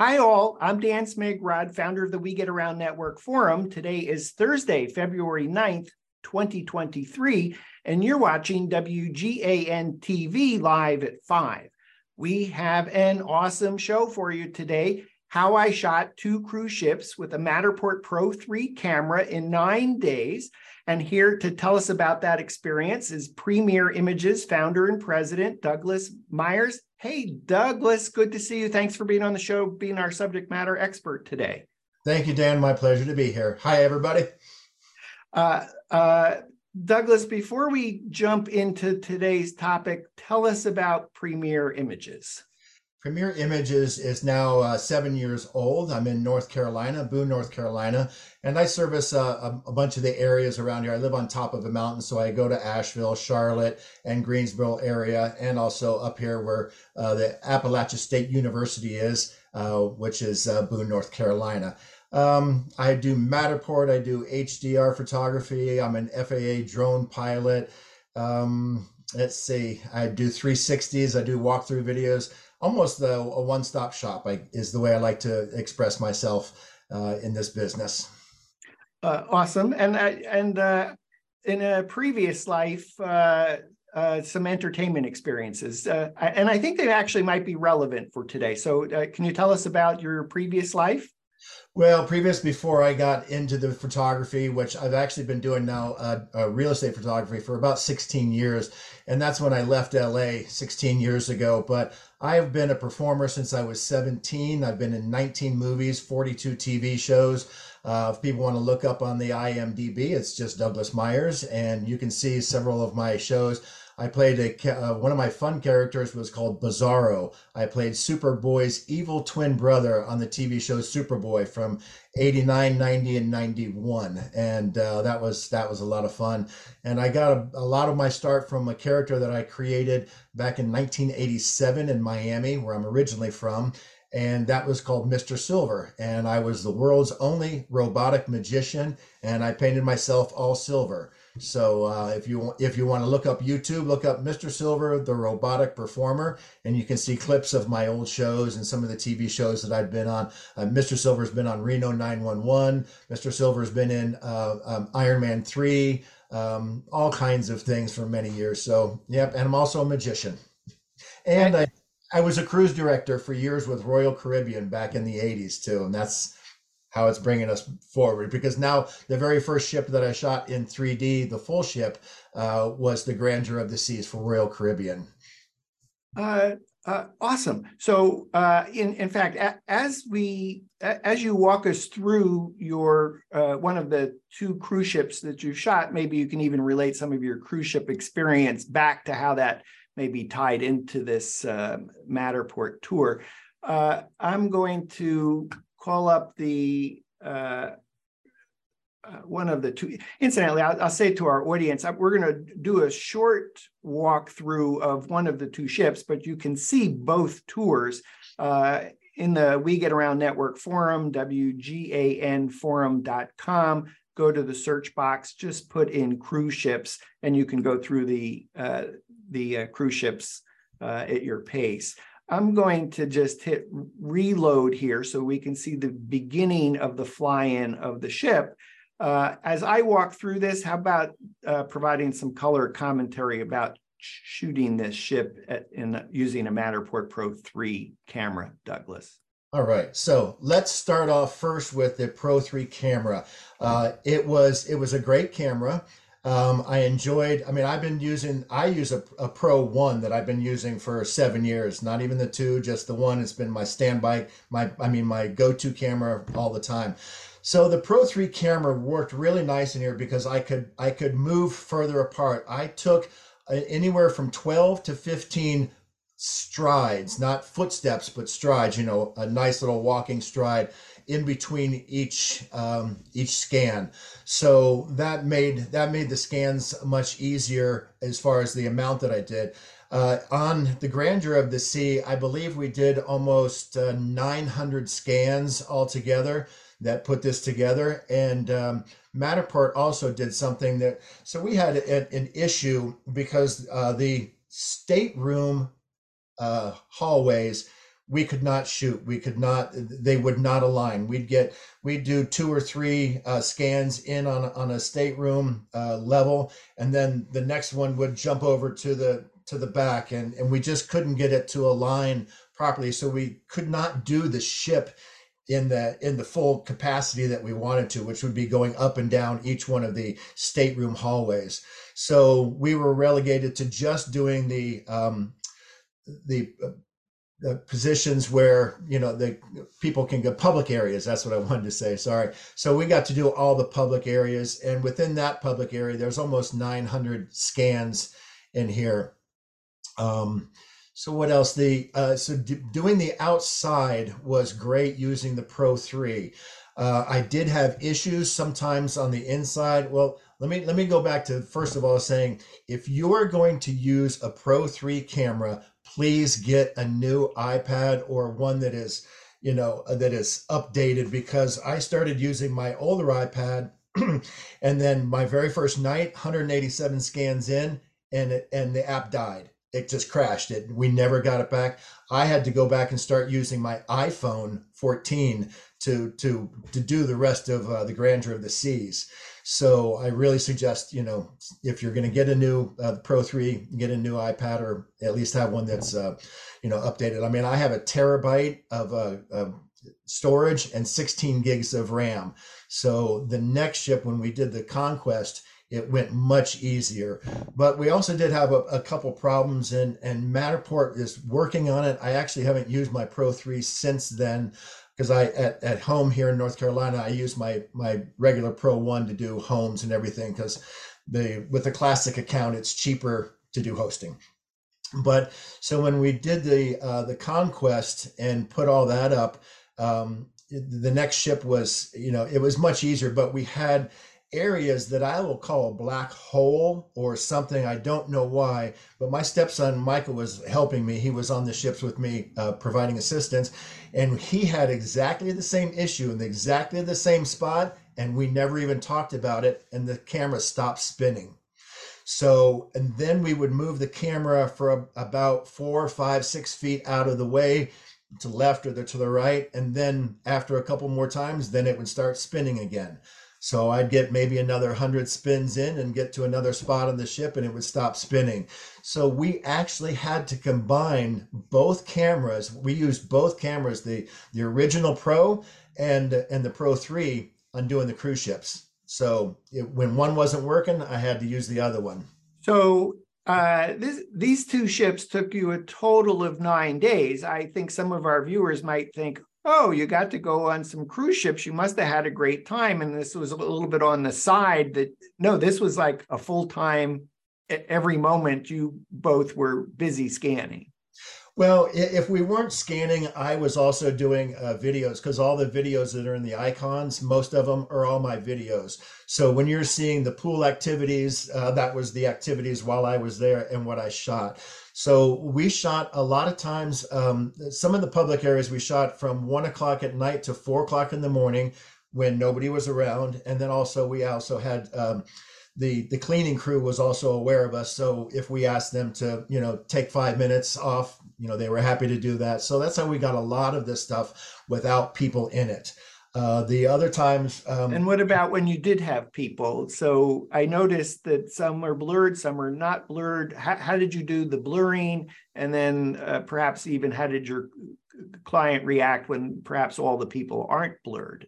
Hi, all. I'm Dan Smigrod, founder of the We Get Around Network Forum. Today is Thursday, February 9th, 2023, and you're watching WGAN TV live at 5. We have an awesome show for you today. How I shot two cruise ships with a Matterport Pro 3 camera in nine days. And here to tell us about that experience is Premier Images founder and president, Douglas Meyers. Hey, Douglas, good to see you. Thanks for being on the show, being our subject matter expert today. Thank you, Dan. My pleasure to be here. Hi, everybody. Uh, uh, Douglas, before we jump into today's topic, tell us about Premier Images. Premier Images is now uh, seven years old. I'm in North Carolina, Boone, North Carolina, and I service uh, a, bunch of the areas around here. I live on top of a mountain, so I go to Asheville, Charlotte, and Greensboro area, and also up here where uh, the Appalachia State University is, uh, which is uh, Boone, North Carolina. Um, I do Matterport, I do HDR photography. I'm an FAA drone pilot. Um, let's see, I do 360s, I do walkthrough videos almost a, a one-stop shop I, is the way I like to express myself uh, in this business. Uh, awesome. And uh, and uh, in a previous life, uh, uh, some entertainment experiences, and I think they actually might be relevant for today. So, can you tell us about your previous life? Well, previous before I got into the photography, which I've actually been doing now, uh, uh, real estate photography for about 16 years, and that's when I left LA 16 years ago. But I've been a performer since I was 17. I've been in 19 movies, 42 TV shows. Uh, if people want to look up on the IMDb, it's just Douglas Meyers, and you can see several of my shows. I played a uh, one of my fun characters was called Bizarro. I played Superboy's evil twin brother on the TV show Superboy from 89, 90, and 91, and uh, that was that was a lot of fun. And I got a, a lot of my start from a character that I created back in 1987 in Miami, where I'm originally from and that was called Mr. Silver. And I was the world's only robotic magician, and I painted myself all silver. So uh, if you if you want to look up YouTube, look up Mr. Silver, the robotic performer, and you can see clips of my old shows and some of the TV shows that I've been on. Uh, Mr. Silver's been on Reno 911. Mr. Silver's been in uh, um, Iron Man 3, um, all kinds of things for many years. So yep, and I'm also a magician. And I, I was a cruise director for years with Royal Caribbean back in the 80s too, and that's how it's bringing us forward because now the very first ship that I shot in 3D, the full ship, uh, was the Grandeur of the Seas for Royal Caribbean. Uh, uh, awesome. So, uh, in in fact, a, as we a, as you walk us through your uh, one of the two cruise ships that you shot, maybe you can even relate some of your cruise ship experience back to how that may be tied into this uh, Matterport tour. I'm going to call up the uh, uh, one of the two. Incidentally, I'll, I'll say to our audience, we're going to do a short walkthrough of one of the two ships, but you can see both tours uh, in the We Get Around Network forum, WGANforum.com. Go to the search box, just put in cruise ships, and you can go through the uh, the uh, cruise ships uh, at your pace. I'm going to just hit reload here so we can see the beginning of the fly-in of the ship. Uh, as I walk through this, how about uh, providing some color commentary about shooting this ship at, in using a Matterport Pro 3 camera, Douglas? All right, so let's start off first with the Pro 3 camera. Uh, it was it was a great camera. Um, I enjoyed, I mean, I've been using, I use a, a Pro 1 that I've been using for seven years, not even the two, just the one. It's been my standby, my, I mean, my go to camera all the time. So the Pro 3 camera worked really nice in here because I could, I could move further apart. I took anywhere from 12 to 15 strides, not footsteps, but strides, you know, a nice little walking stride in between each um, each scan. So that made that made the scans much easier as far as the amount that I did. Uh, on the grandeur of the sea, I believe we did almost uh, 900 scans altogether that put this together. And um, Matterport also did something that, so we had a, an issue because uh, the stateroom uh, hallways we could not shoot. We could not. They would not align. We'd get we'd do two or three uh, scans in on on a stateroom uh, level, and then the next one would jump over to the to the back, and and we just couldn't get it to align properly. So we could not do the ship in the in the full capacity that we wanted to, which would be going up and down each one of the stateroom hallways. So we were relegated to just doing the um, the uh, the positions where you know the people can go public areas that's what i wanted to say sorry. So we got to do all the public areas and within that public area there's almost 900 scans in here. Um, so what else? The uh, so d- doing the outside was great using the pro 3 uh, i did have issues sometimes on the inside. Well let me let me go back to first of all saying if you are going to use a pro 3 camera please get a new iPad or one that is, you know, uh, that is updated because I started using my older iPad and then my very first night 187 scans in and it, and the app died. It just crashed it. We never got it back. I had to go back and start using my iPhone 14 to to to do the rest of uh, the grandeur of the seas. So I really suggest, you know, if you're going to get a new uh, Pro 3, get a new iPad or at least have one that's, uh, you know, updated. I mean, I have a terabyte of, uh, storage and 16 gigs of RAM. So the next ship, when we did the Conquest, it went much easier. But we also did have a, a, couple problems, and, and Matterport is working on it. I actually haven't used my Pro 3 since then because I at, at home here in North Carolina, I use my my regular Pro One to do homes and everything because the with the classic account, it's cheaper to do hosting. But so when we did the uh, the conquest and put all that up, um, the next ship was you know it was much easier, but we had areas that I will call a black hole or something. I don't know why, but my stepson Michael was helping me. He was on the ships with me, uh, providing assistance, and he had exactly the same issue in exactly the same spot, and we never even talked about it. And the camera stopped spinning. So, and then we would move the camera for about four, five, six feet out of the way to left or the, to the right. And then after a couple more times, then it would start spinning again. So I'd get maybe another 100 spins in and get to another spot on the ship and it would stop spinning. So we actually had to combine both cameras. We used both cameras, the, the original Pro and, and the Pro 3 on doing the cruise ships. So it, when one wasn't working, I had to use the other one. So uh, this, these two ships took you a total of nine days. I think some of our viewers might think, oh, you got to go on some cruise ships. You must have had a great time. And this was a little bit on the side that, no, this was like a full time, every moment you both were busy scanning. Well, if we weren't scanning, I was also doing uh, videos because all the videos that are in the icons, most of them are all my videos. So when you're seeing the pool activities, uh, that was the activities while I was there and what I shot. So we shot a lot of times, um, some of the public areas we shot from one o'clock at night to four o'clock in the morning when nobody was around. And then also, we also had, um, the the cleaning crew was also aware of us. So if we asked them to you know take five minutes off you know they were happy to do that. So that's how we got a lot of this stuff without people in it uh, the other times. Um, and what about when you did have people? So I noticed that some are blurred, some are not blurred. How, how did you do the blurring? And then uh, perhaps even how did your client react when perhaps all the people aren't blurred?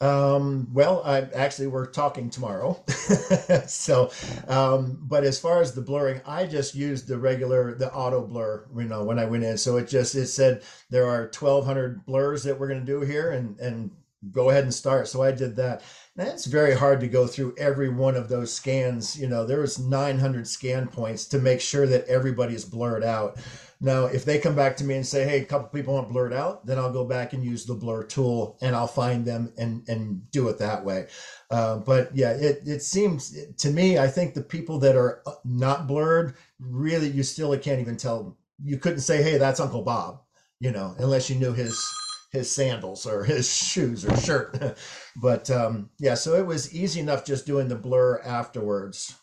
Um, well, I actually we're talking tomorrow. so, um, but as far as the blurring, I just used the regular, the auto blur, you know, when I went in. So it just, it said there are 1200 blurs that we're going to do here and, and go ahead and start. So I did that. It's very hard to go through every one of those scans. You know, there was 900 scan points to make sure that everybody is blurred out. Now, if they come back to me and say, "Hey, a couple people want blurred out," then I'll go back and use the blur tool and I'll find them and and do it that way. Uh, but yeah, it it seems to me, I think the people that are uh, not blurred, really, you still can't even tell. You couldn't say, "Hey, that's Uncle Bob," you know, unless you knew his his sandals or his shoes or shirt. but um, yeah, so it was easy enough just doing the blur afterwards.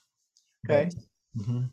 Okay. But, mm-hmm.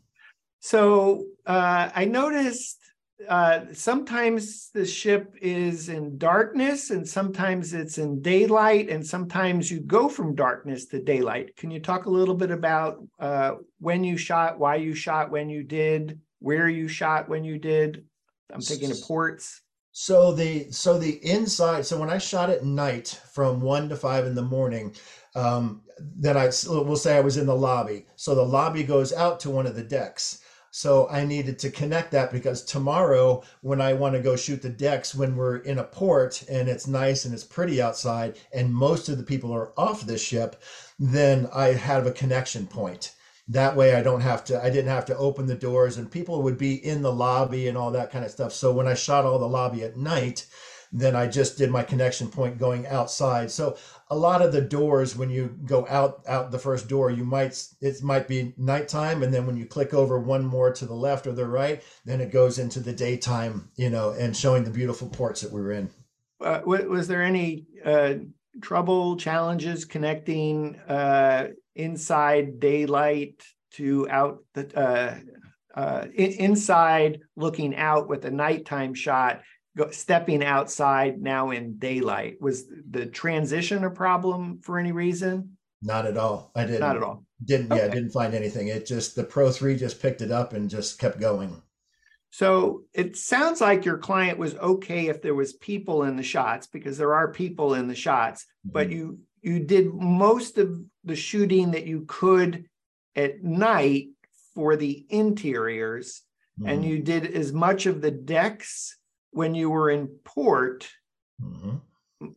So uh, I noticed uh, sometimes the ship is in darkness and sometimes it's in daylight and sometimes you go from darkness to daylight. Can you talk a little bit about uh, when you shot, why you shot when you did, where you shot when you did? I'm thinking of ports. So the so the inside. So when I shot at night from one to five in the morning, um, then I will say I was in the lobby. So the lobby goes out to one of the decks. So I needed to connect that because tomorrow, when I want to go shoot the decks, when we're in a port and it's nice and it's pretty outside, and most of the people are off the ship, then I have a connection point. That way, I don't have to. I didn't have to open the doors, and people would be in the lobby and all that kind of stuff. So when I shot all the lobby at night, then I just did my connection point going outside. So a lot of the doors when you go out out the first door you might it might be nighttime and then when you click over one more to the left or the right then it goes into the daytime you know and showing the beautiful ports that we were in uh, was there any uh, trouble challenges connecting uh, inside daylight to out the uh, uh, inside looking out with a nighttime shot go, stepping outside now in daylight. Was the transition a problem for any reason? Not at all. I didn't. Not at all. Didn't okay. yeah, didn't find anything. It just the Pro 3 just picked it up and just kept going. So it sounds like your client was okay if there was people in the shots because there are people in the shots, mm-hmm. but you you did most of the shooting that you could at night for the interiors mm-hmm. and you did as much of the decks when you were in port. Mm-hmm.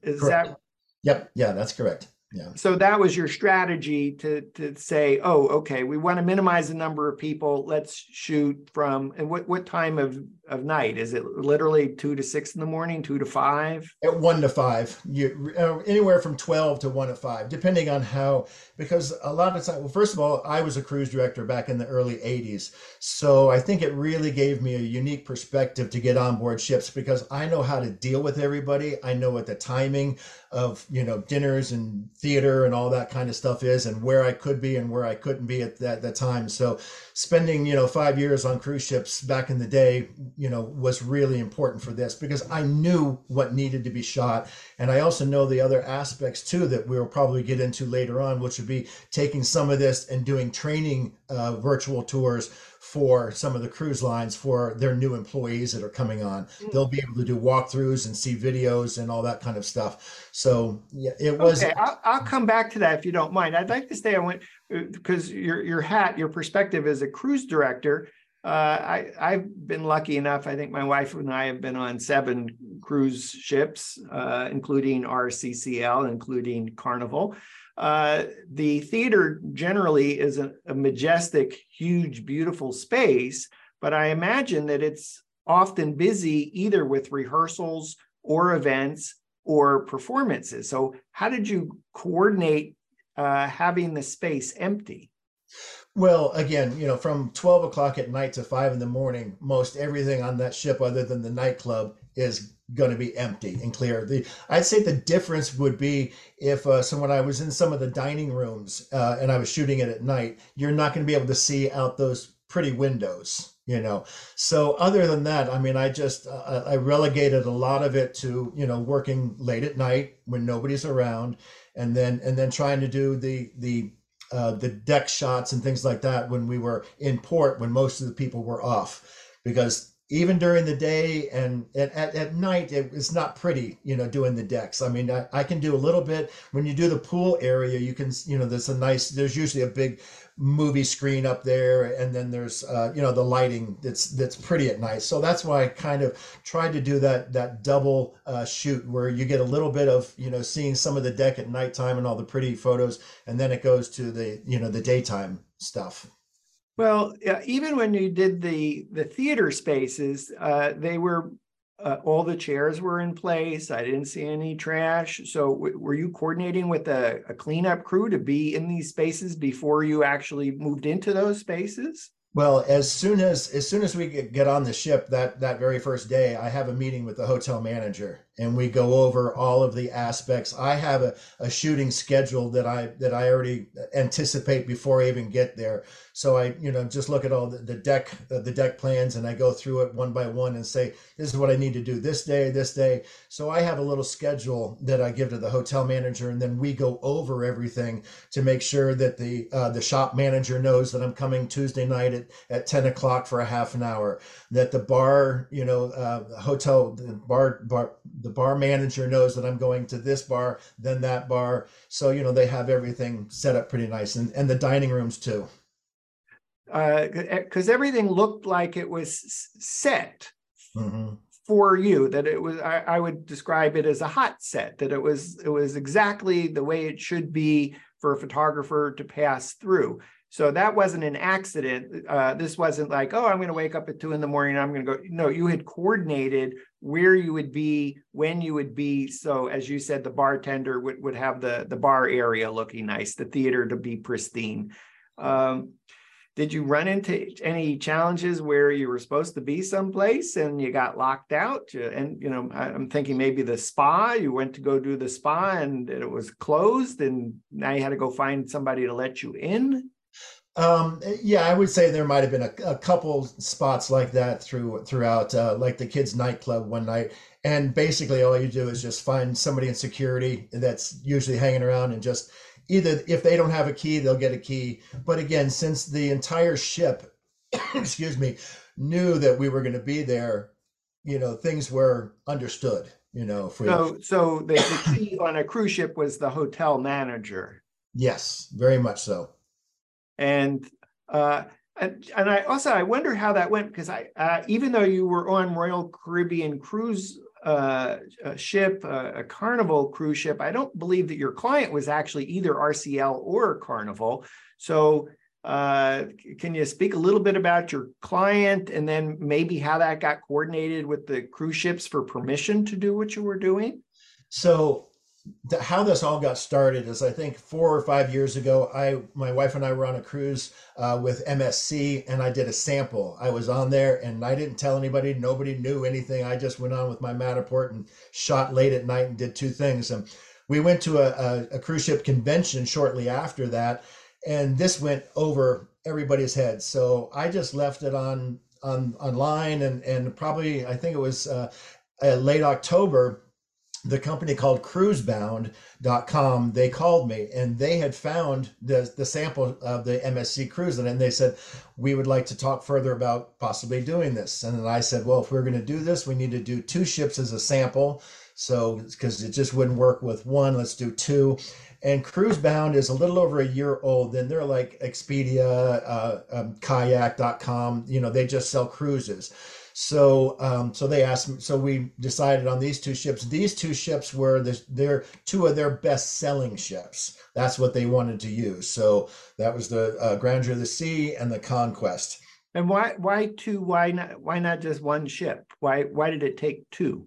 Is correct. that? Yep. Yeah, that's correct. Yeah. So that was your strategy to to say, oh, okay, we want to minimize the number of people. Let's shoot from and what what time of of night is it? Literally two to six in the morning, two to five. At one to five, you uh, anywhere from twelve to one to five, depending on how. Because a lot of times, well, first of all, I was a cruise director back in the early '80s, so I think it really gave me a unique perspective to get on board ships because I know how to deal with everybody. I know what the timing of you know dinners and theater and all that kind of stuff is and where I could be and where I couldn't be at that, that time. So spending, you know, five years on cruise ships back in the day, you know, was really important for this because I knew what needed to be shot. And I also know the other aspects too that we'll probably get into later on, which would be taking some of this and doing training uh, virtual tours for some of the cruise lines for their new employees that are coming on. Mm. They'll be able to do walkthroughs and see videos and all that kind of stuff. So yeah, it was. Okay, I'll, I'll come back to that if you don't mind. I'd like to stay on with because your your hat, your perspective as a cruise director. Uh, I I've been lucky enough. I think my wife and I have been on seven cruise ships, uh, including RCCL, including Carnival. Uh, the theater generally is a, a majestic, huge, beautiful space, but I imagine that it's often busy either with rehearsals or events or performances. So, how did you coordinate uh, having the space empty? Well, again, you know, from 12 o'clock at night to five in the morning, most everything on that ship, other than the nightclub, is going to be empty and clear. The I'd say the difference would be if uh, so when I was in some of the dining rooms uh, and I was shooting it at night, you're not going to be able to see out those pretty windows, you know. So other than that, I mean, I just uh, I relegated a lot of it to you know working late at night when nobody's around, and then and then trying to do the the uh, the deck shots and things like that when we were in port when most of the people were off because even during the day and at, at, night it, it's not pretty you know doing the decks. I mean I, I, can do a little bit. When you do the pool area you can you know there's a nice there's usually a big movie screen up there and then there's uh, you know the lighting that's that's pretty at night. So that's why i kind of tried to do that that double uh, shoot where you get a little bit of you know seeing some of the deck at nighttime and all the pretty photos and then it goes to the you know the daytime stuff well, uh, even when you did the the theater spaces, uh, they were uh, all the chairs were in place. I didn't see any trash. So, w- were you coordinating with a, a cleanup crew to be in these spaces before you actually moved into those spaces? Well, as soon as as soon as we get on the ship that that very first day, I have a meeting with the hotel manager, and we go over all of the aspects. I have a, a shooting schedule that I that I already anticipate before I even get there. So I, you know, just look at all the, the deck uh, the deck plans and I go through it one by one and say, this is what I need to do this day, this day. So I have a little schedule that I give to the hotel manager, and then we go over everything to make sure that the uh, the shop manager knows that I'm coming Tuesday night at, at 10 o'clock for a half an hour. That the bar, you know, uh, hotel the bar bar the bar manager knows that I'm going to this bar, then that bar. So you know they have everything set up pretty nice, and and the dining rooms too because uh, everything looked like it was set mm-hmm. for you. That it was, I, I, would describe it as a hot set. That it was, it was exactly the way it should be for a photographer to pass through. So that wasn't an accident. Uh, this wasn't like, oh, I'm going to wake up at two in the morning. I'm going to go. No, you had coordinated where you would be, when you would be. So as you said, the bartender would, would have the, the bar area looking nice, the theater to be pristine. Um, did you run into any challenges where you were supposed to be someplace and you got locked out and you know i'm thinking maybe the spa you went to go do the spa and it was closed and now you had to go find somebody to let you in um, yeah, I would say there might have been a, a couple spots like that through throughout, uh, like the kids' nightclub one night. And basically, all you do is just find somebody in security that's usually hanging around and just either if they don't have a key, they'll get a key. But again, since the entire ship, excuse me, knew that we were going to be there, you know, things were understood. You know, for so so the, the key on a cruise ship was the hotel manager. Yes, very much so. And uh, and, and I also I wonder how that went because I uh, even though you were on Royal Caribbean cruise uh, a ship, a Carnival cruise ship. I don't believe that your client was actually either RCL or Carnival. So, uh, can you speak a little bit about your client and then maybe how that got coordinated with the cruise ships for permission to do what you were doing? So, how this all got started is I think four or five years ago, I my wife and I were on a cruise uh, with MSC, and I did a sample. I was on there, and I didn't tell anybody. Nobody knew anything. I just went on with my Matterport and shot late at night and did two things. And we went to a, a, a cruise ship convention shortly after that, and this went over everybody's head. So I just left it on on online, and and probably I think it was uh, uh, late October the company called cruisebound.com they called me and they had found the, the sample of the msc cruise and they said we would like to talk further about possibly doing this. And then i said well if we're going to do this we need to do two ships as a sample. So because it just wouldn't work with one let's do two. And cruisebound is a little over a year old and they're like expedia uh, um, kayak.com you know they just sell cruises so, um, so they asked me. So we decided on these two ships. These two ships were the, they're two of their best-selling ships. That's what they wanted to use. So that was the uh, Grandeur of the Sea and the Conquest. And why why two? Why not? Why not just one ship? Why why did it take two?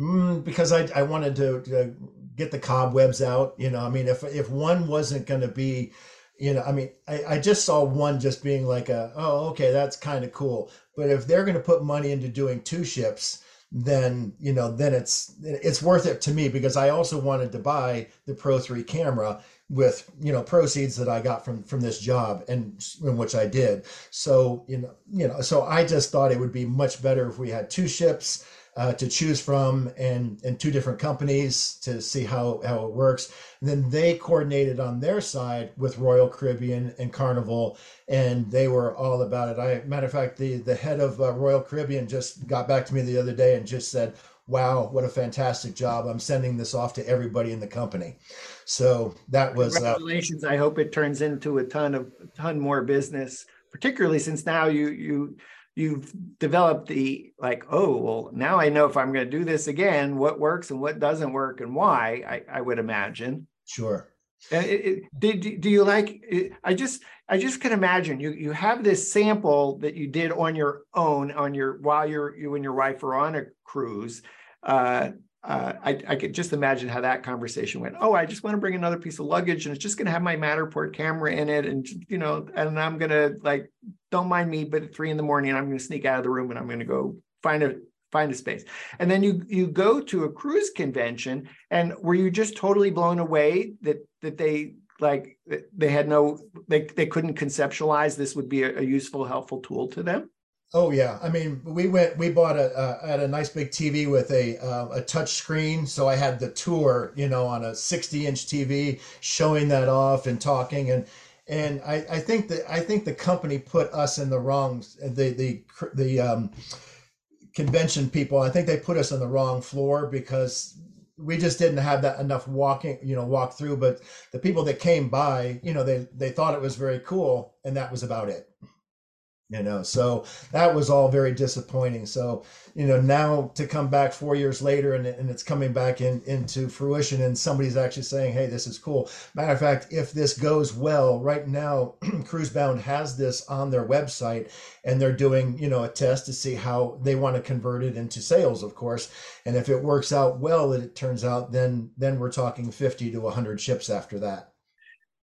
Mm, because I I wanted to, to get the cobwebs out. You know, I mean, if if one wasn't going to be you know, I mean, I, I just saw one just being like a, oh, okay, that's kind of cool. But if they're going to put money into doing two ships, then you know, then it's it's worth it to me because I also wanted to buy the Pro Three camera with you know proceeds that I got from from this job and in which I did. So you know, you know, so I just thought it would be much better if we had two ships uh, to choose from and and two different companies to see how how it works. And then they coordinated on their side with Royal Caribbean and Carnival, and they were all about it. I matter of fact, the the head of uh, Royal Caribbean just got back to me the other day and just said, "Wow, what a fantastic job! I'm sending this off to everybody in the company." So that was uh, congratulations. Uh, I hope it turns into a ton of a ton more business, particularly since now you you you've developed the like oh well now i know if i'm going to do this again what works and what doesn't work and why i, I would imagine. Sure. It, it, did do you like it, i just i just can imagine you you have this sample that you did on your own on your while you're you and your wife are on a cruise uh, uh, I, I could just imagine how that conversation went. Oh, I just want to bring another piece of luggage, and it's just going to have my Matterport camera in it, and you know, and I'm going to like, don't mind me, but at three in the morning, I'm going to sneak out of the room and I'm going to go find a find a space. And then you you go to a cruise convention, and were you just totally blown away that that they like they had no they they couldn't conceptualize this would be a, a useful helpful tool to them? Oh yeah, I mean, we went. We bought a uh, had a nice big TV with a uh, a touch screen, so I had the tour, you know, on a sixty inch TV, showing that off and talking, and and I, I think that I think the company put us in the wrong the the the um, convention people. I think they put us on the wrong floor because we just didn't have that enough walking, you know, walk through. But the people that came by, you know, they they thought it was very cool, and that was about it you know so that was all very disappointing. So you know now to come back four years later and, and it's coming back in into fruition and somebody's actually saying hey this is cool. Matter of fact if this goes well right now cruisebound has this on their website and they're doing you know a test to see how they want to convert it into sales of course. And if it works out well it turns out then then we're talking 50 to 100 ships after that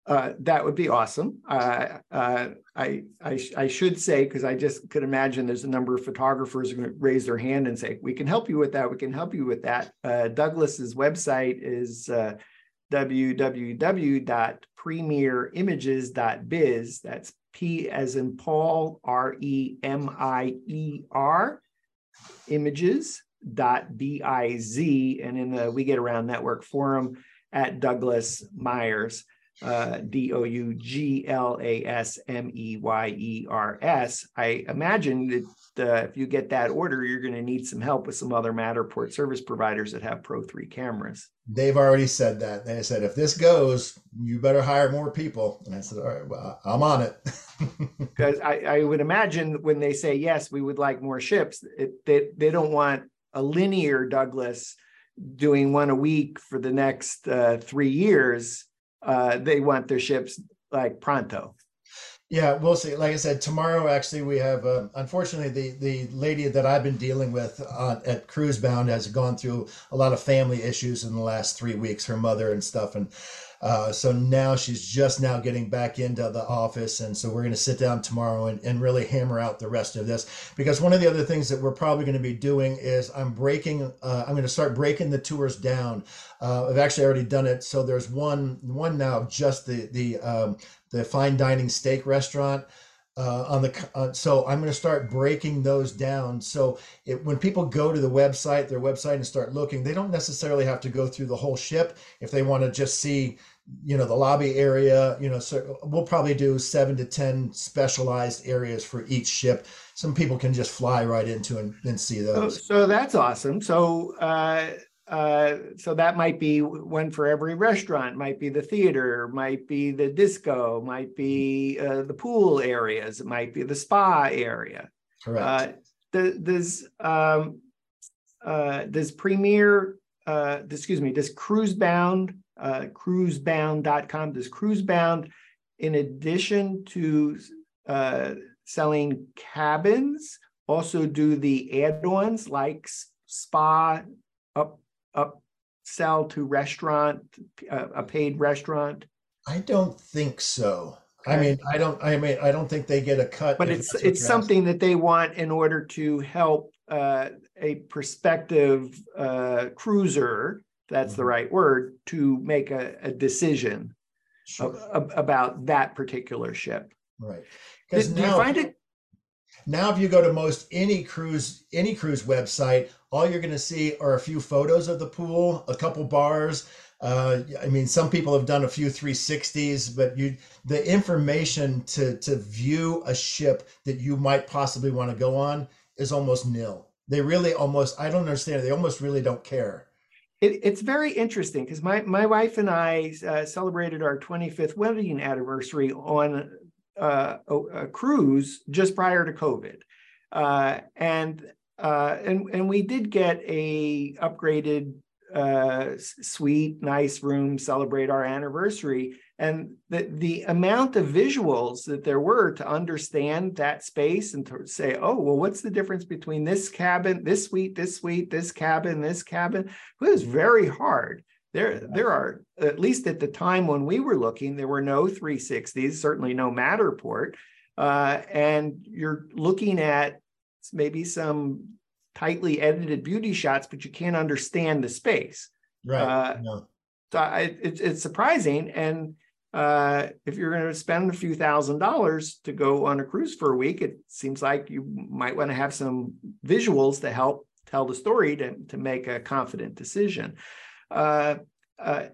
uh, that would be awesome. Uh, uh, I, I, I should say because I just could imagine there's a number of photographers going to raise their hand and say, "We can help you with that. We can help you with that." Uh, Douglas's website is uh, www.premierimages.biz. That's P as in Paul, R E M I E R, images dot B I Z, and in the We Get Around Network forum at Douglas Meyers uh, D O U G L A S M E Y E R S. I imagine that uh, if you get that order, you're going to need some help with some other Matterport service providers that have Pro 3 cameras. They've already said that. They said, if this goes, you better hire more people. And I said, all right, well, I'm on it. Because I, I, would imagine when they say, yes, we would like more ships, it, they, they don't want a linear Douglas doing one a week for the next uh, three years uh, they want their ships like pronto. Yeah, we'll see. Like I said, tomorrow actually we have. Uh, unfortunately, the the lady that I've been dealing with on, at Cruisebound has gone through a lot of family issues in the last three weeks. Her mother and stuff, and uh, so now she's just now getting back into the office. And so we're going to sit down tomorrow and, and really hammer out the rest of this. Because one of the other things that we're probably going to be doing is I'm breaking, uh, I'm going to start breaking the tours down. Uh, I've actually already done it. So there's one, one now, just the, the, um, the fine dining steak restaurant. Uh, on the uh, so I'm going to start breaking those down. So it, when people go to the website, their website, and start looking, they don't necessarily have to go through the whole ship. If they want to just see you know the lobby area you know so we'll probably do seven to ten specialized areas for each ship some people can just fly right into and, and see those so, so that's awesome so uh uh, so that might be one for every restaurant might be the theater might be the disco might be uh, the pool areas it might be the spa area correct uh, does um, uh, does premier uh, excuse me does cruisebound uh, cruisebound.com. Does cruisebound, in addition to uh, selling cabins, also do the add-ons like spa, up up sell to restaurant, uh, a paid restaurant? I don't think so. I mean, I don't. I mean, I don't think they get a cut. But it's it's something that they want in order to help uh, a prospective uh, cruiser that's the mm-hmm. right word, to make a, a decision sure. about that particular ship. Right. Do, do you find it? Now, if you go to most any cruise any cruise website, all you're going to see are a few photos of the pool, a couple bars. Uh, I mean, some people have done a few 360s, but you the information to to view a ship that you might possibly want to go on is almost nil. They really almost I don't understand. They almost really don't care. It, it's very interesting because my, my wife and I uh, celebrated our 25th wedding anniversary on uh, a, a, cruise just prior to COVID. Uh, and, uh, and, and we did get a upgraded uh, suite, nice room, celebrate our anniversary. And the, the amount of visuals that there were to understand that space and to say oh well what's the difference between this cabin this suite this suite this cabin this cabin? It was very hard. There there are at least at the time when we were looking there were no 360s certainly no matterport. Uh, and you're looking at maybe some tightly edited beauty shots, but you can't understand the space. Right. Uh, no. So I, it, it's surprising. And uh, if you're going to spend a few thousand dollars to go on a cruise for a week, it seems like you might want to have some visuals to help tell the story to, to make a confident decision. Uh, uh,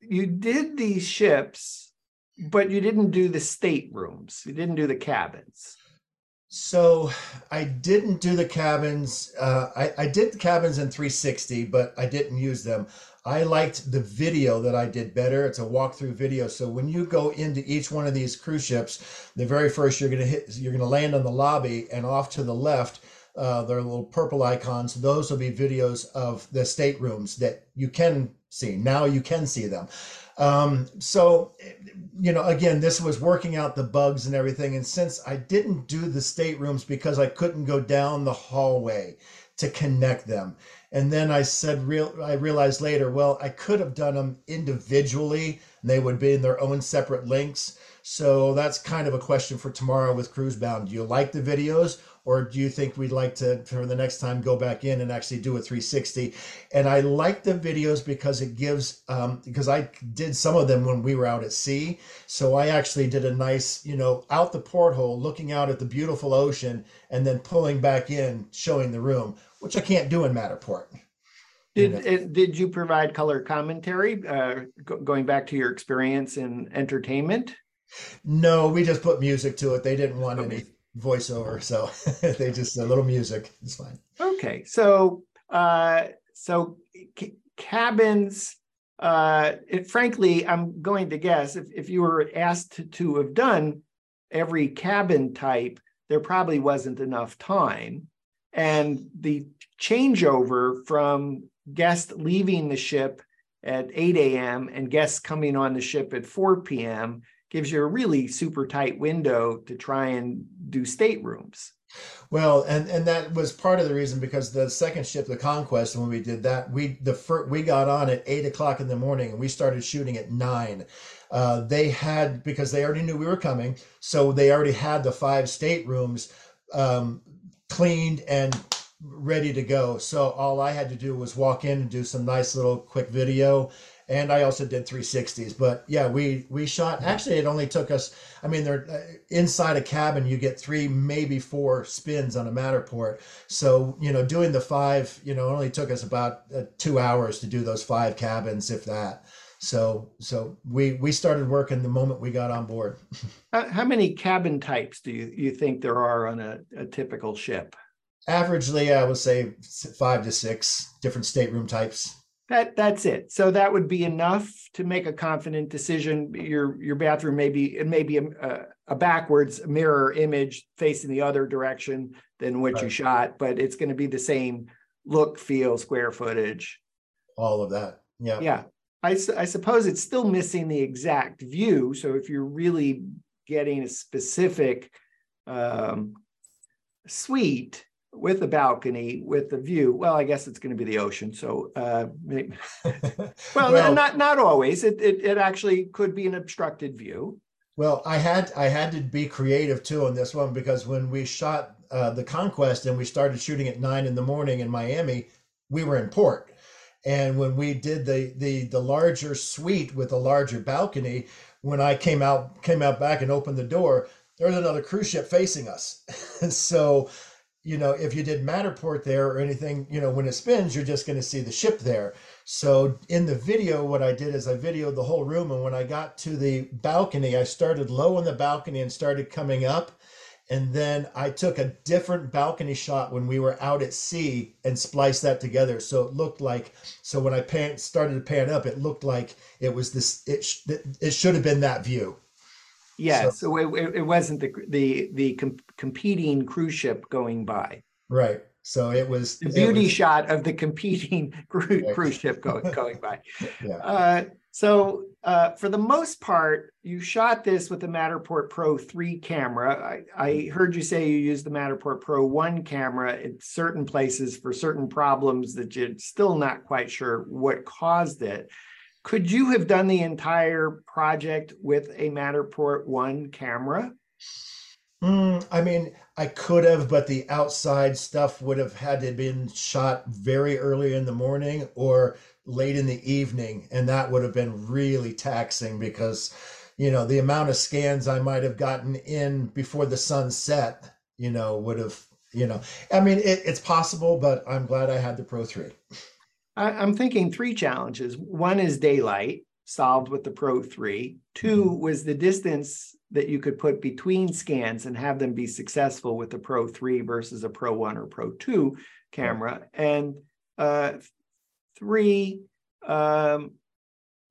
you did these ships, but you didn't do the staterooms. You didn't do the cabins. So I didn't do the cabins. Uh, I, I did the cabins in 360, but I didn't use them. I liked the video that I did better. It's a walkthrough video. So when you go into each one of these cruise ships, the very first you're gonna hit, you're gonna land on the lobby, and off to the left, uh, there are little purple icons. Those will be videos of the staterooms that you can see. Now you can see them. Um, so, you know, again, this was working out the bugs and everything. And since I didn't do the staterooms because I couldn't go down the hallway to connect them, and then I said, real, I realized later, well, I could have done them individually, and they would be in their own separate links. So that's kind of a question for tomorrow with Cruisebound. Do you like the videos, or do you think we'd like to for the next time go back in and actually do a 360 and i like the videos because it gives um, because i did some of them when we were out at sea. So i actually did a nice you know out the porthole looking out at the beautiful ocean and then pulling back in showing the room which i can't do in matterport. Did it, did you provide color commentary uh, go, going back to your experience in entertainment? No we just put music to it. They didn't want okay. any voiceover, so they just a little music. It's fine. Okay, so uh, so c- cabins. Uh, it, frankly, I'm going to guess if if you were asked to, have done every cabin type, there probably wasn't enough time, and the changeover from guests leaving the ship at 8 a.m. and guests coming on the ship at 4 p.m gives you a really super tight window to try and do staterooms. Well, and and that was part of the reason because the second ship, the Conquest, when we did that, we the first, we got on at eight o'clock in the morning and we started shooting at nine. Uh, they had because they already knew we were coming, so they already had the five staterooms um, cleaned and ready to go. So all I had to do was walk in and do some nice little quick video and I also did 360s. But yeah, we we shot. Actually, it only took us. I mean, they're uh, inside a cabin. You get three, maybe four spins on a Matterport. So you know, doing the five, you know, only took us about uh, two hours to do those five cabins, if that. So so we we started working the moment we got on board. How many cabin types do you you think there are on a, a typical ship? Averagely, I would say five to six different stateroom types. That that's it. So that would be enough to make a confident decision. Your your bathroom may be it may be a, a backwards mirror image facing the other direction than what right. you shot, but it's going to be the same look, feel, square footage. All of that. Yeah. Yeah. I, I suppose it's still missing the exact view. So if you're really getting a specific um, suite, with a balcony with a view. Well i guess it's going to be the ocean so uh maybe, well, well, not not always. It, it it actually could be an obstructed view. Well i had i had to be creative too on this one because when we shot uh, the conquest and we started shooting at nine in the morning in miami we were in port. And when we did the the the larger suite with a larger balcony when i came out came out back and opened the door there was another cruise ship facing us. So you know, if you did Matterport there or anything, you know, when it spins, you're just going to see the ship there. So in the video, what I did is I videoed the whole room. And when I got to the balcony, I started low on the balcony and started coming up. And then I took a different balcony shot when we were out at sea and spliced that together. So it looked like, so when I pan, started to pan up, it looked like it was this, it, sh- it should have been that view. Yeah, so, so it, it wasn't the the the com- competing cruise ship going by. Right. So it was the beauty was, shot of the competing cruise, right. cruise ship going going by. yeah. Uh, so uh, for the most part, you shot this with the Matterport Pro 3 camera. I, I heard you say you used the Matterport Pro 1 camera in certain places for certain problems that you're still not quite sure what caused it. Could you have done the entire project with a Matterport One camera? Mm, I mean, I could have, but the outside stuff would have had to been shot very early in the morning or late in the evening, and that would have been really taxing because, you know, the amount of scans I might have gotten in before the sun set, you know, would have, you know, I mean, it, it's possible, but I'm glad I had the Pro 3. I, I'm thinking three challenges. One is daylight, solved with the Pro 3. Two Mhm. was the distance that you could put between scans and have them be successful with the Pro 3 versus a Pro 1 or Pro 2 camera. And uh, three, um,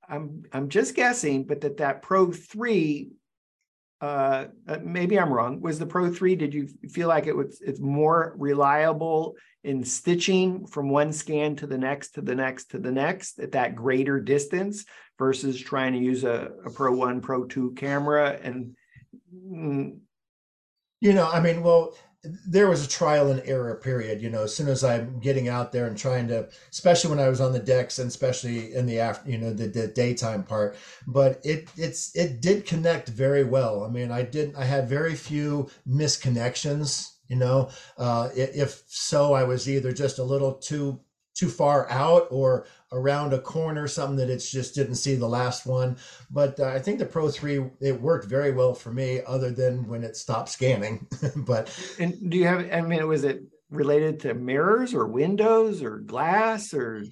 I'm I'm just guessing, but that that Pro 3 uh, uh, maybe I'm wrong. Was the Pro 3, did you feel like it was it's more reliable in stitching from one scan to the next to the next to the next at that greater distance versus trying to use a, a Pro 1, Pro 2 camera? And mm, You know, I mean, well, there was a trial and error period, you know, as soon as I'm getting out there and trying to, especially when I was on the decks and especially in the after, you know, the, the daytime part, but it, it's, it did connect very well. I mean, I did, I had very few misconnections, you know, uh, if so, I was either just a little too, too far out or around a corner, something that it's just didn't see the last one. But uh, I think the Pro 3, it worked very well for me, other than when it stopped scanning. but and do you have, I mean, was it related to mirrors or windows or glass or,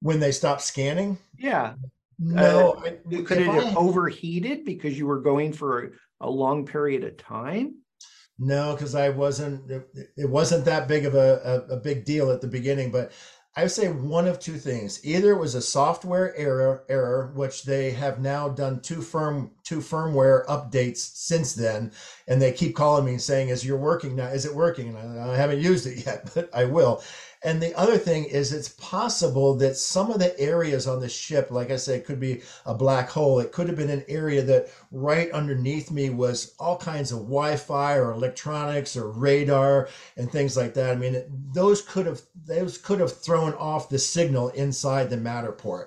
when they stopped scanning, yeah, no, I, could it I- have overheated because you were going for a, a long period of time? no, because I wasn't. It, it wasn't that big of a, a, a big deal at the beginning, but. I would say one of two things. Either it was a software error, error, which they have now done two firm two firmware updates since then, and they keep calling me and saying, "Is you're working now? Is it working?" And I, I haven't used it yet, but I will. And the other thing is, it's possible that some of the areas on the ship, like I said, could be a black hole. It could have been an area that right underneath me was all kinds of Wi-Fi or electronics or radar and things like that. I mean, those could have those could have thrown off the signal inside the Matterport.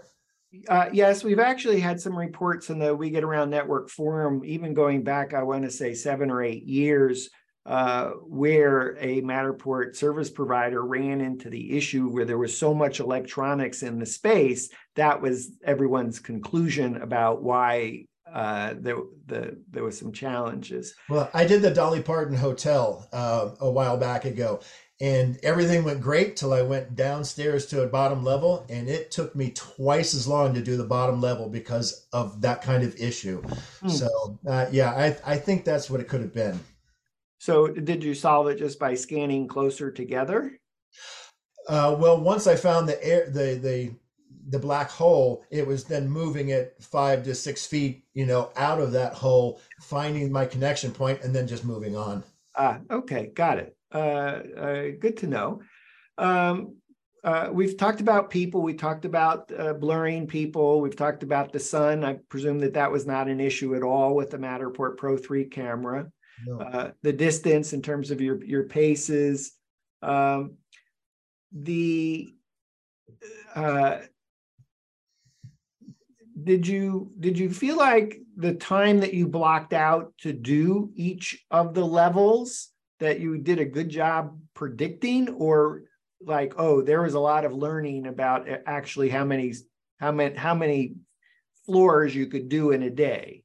Uh, yes, we've actually had some reports in the We Get Around Network forum, even going back, I want to say seven or eight years, uh, where a Matterport service provider ran into the issue where there was so much electronics in the space. That was everyone's conclusion about why uh, there, the, there was some challenges. Well, I did the Dolly Parton Hotel uh, a while back ago, and everything went great till I went downstairs to a bottom level, and it took me twice as long to do the bottom level because of that kind of issue. Hmm. So, uh, yeah, I, I think that's what it could have been. So did you solve it just by scanning closer together? Uh, well, once I found the air, the the the black hole, it was then moving it five to six feet, you know, out of that hole, finding my connection point, and then just moving on. Ah, okay, got it. Uh, uh, good to know. Um, uh, we've talked about people. We talked about uh, blurring people. We've talked about the sun. I presume that that was not an issue at all with the Matterport Pro 3 camera. Uh, the distance in terms of your your paces. Um, the uh, did you did you feel like the time that you blocked out to do each of the levels that you did a good job predicting? Or like oh there was a lot of learning about actually how many how many how many floors you could do in a day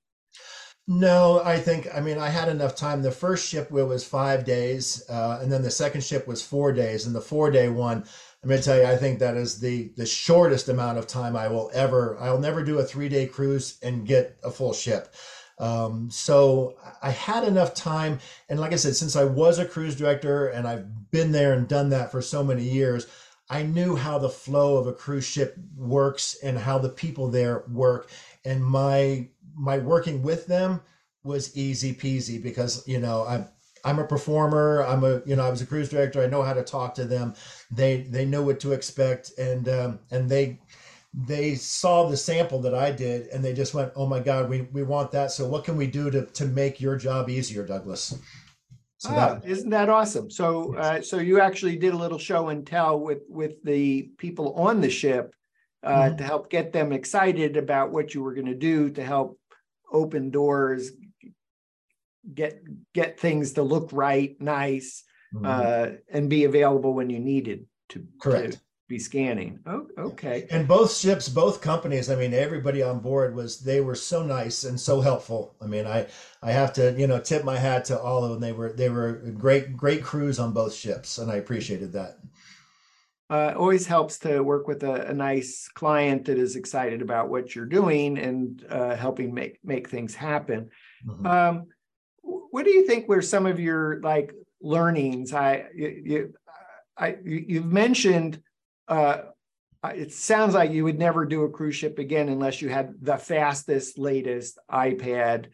No, I think, I mean, I had enough time. The first ship was five days, uh, and then the second ship was four days. And the four day one, I'm to tell you, I think that is the the shortest amount of time I will ever. I'll never do a three day cruise and get a full ship. Um, so I had enough time, and like I said, since I was a cruise director and I've been there and done that for so many years, I knew how the flow of a cruise ship works and how the people there work, and my my working with them was easy peasy because you know I'm I'm a performer. I'm a you know I was a cruise director. I know how to talk to them. They they know what to expect, and um, and they they saw the sample that I did, and they just went, "Oh my God, we we want that. So what can we do to to make your job easier, Douglas?" So ah, that isn't that awesome so uh, so you actually did a little show and tell with with the people on the ship uh, Mhm. to help get them excited about what you were going to do to help open doors get get things to look right, nice, Mhm. uh, and be available when you needed to, Correct. to be scanning. Oh, okay. And both ships, both companies, I mean, everybody on board was they were so nice and so helpful. I mean, I I have to, you know, tip my hat to all of them. They were they were great great crews on both ships and I appreciated that. Uh, always helps to work with a, a nice client that is excited about what you're doing and uh, helping make make things happen. Mhm. Um, what do you think were some of your like learnings? I you, you I you, you've mentioned. Uh, it sounds like you would never do a cruise ship again unless you had the fastest, latest iPad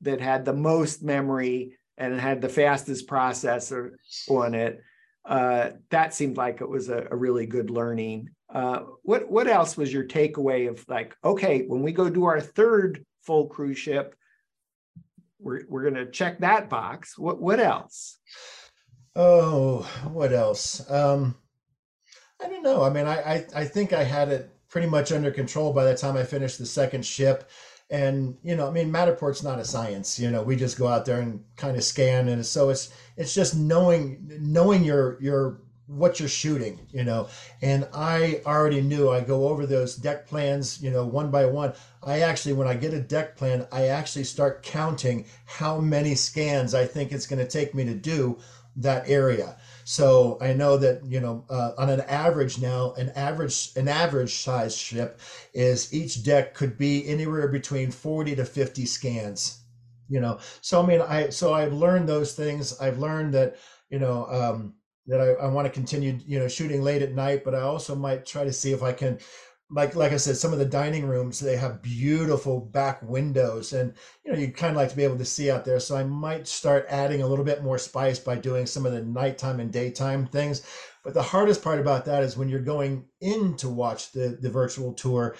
that had the most memory and had the fastest processor on it. Uh, that seemed like it was a, a really good learning. Uh, what what else was your takeaway of like, okay, when we go do our third full cruise ship, we're we're gonna check that box. What what else? Oh, what else? Um, I don't know. I mean, I, I I think I had it pretty much under control by the time I finished the second ship. And you know, I mean, Matterport's not a science. You know, we just go out there and kind of scan, and so it's it's just knowing knowing your your what you're shooting. You know, and I already knew. I go over those deck plans, you know, one by one. I actually, when I get a deck plan, I actually start counting how many scans I think it's going to take me to do that area. So I know that you know uh, on an average now, an average an average size ship is each deck could be anywhere between forty to fifty scans. You know, so I mean, I so I've learned those things. I've learned that you know um, that I, I want to continue you know shooting late at night, but I also might try to see if I can like like I said, some of the dining rooms they have beautiful back windows, and you know you kind of like to be able to see out there. So I might start adding a little bit more spice by doing some of the nighttime and daytime things. But the hardest part about that is when you're going in to watch the the virtual tour,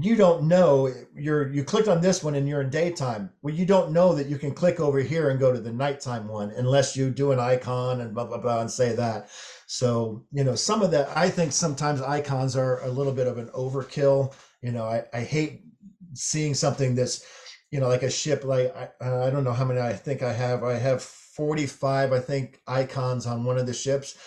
you don't know you're you clicked on this one and you're in daytime. Well, you don't know that you can click over here and go to the nighttime one unless you do an icon and blah blah blah and say that. So, you know, some of that, I think sometimes icons are a little bit of an overkill. You know, I, I hate seeing something that's, you know, like a ship, like, I, I don't know how many I think I have. I have 45, I think, icons on one of the ships.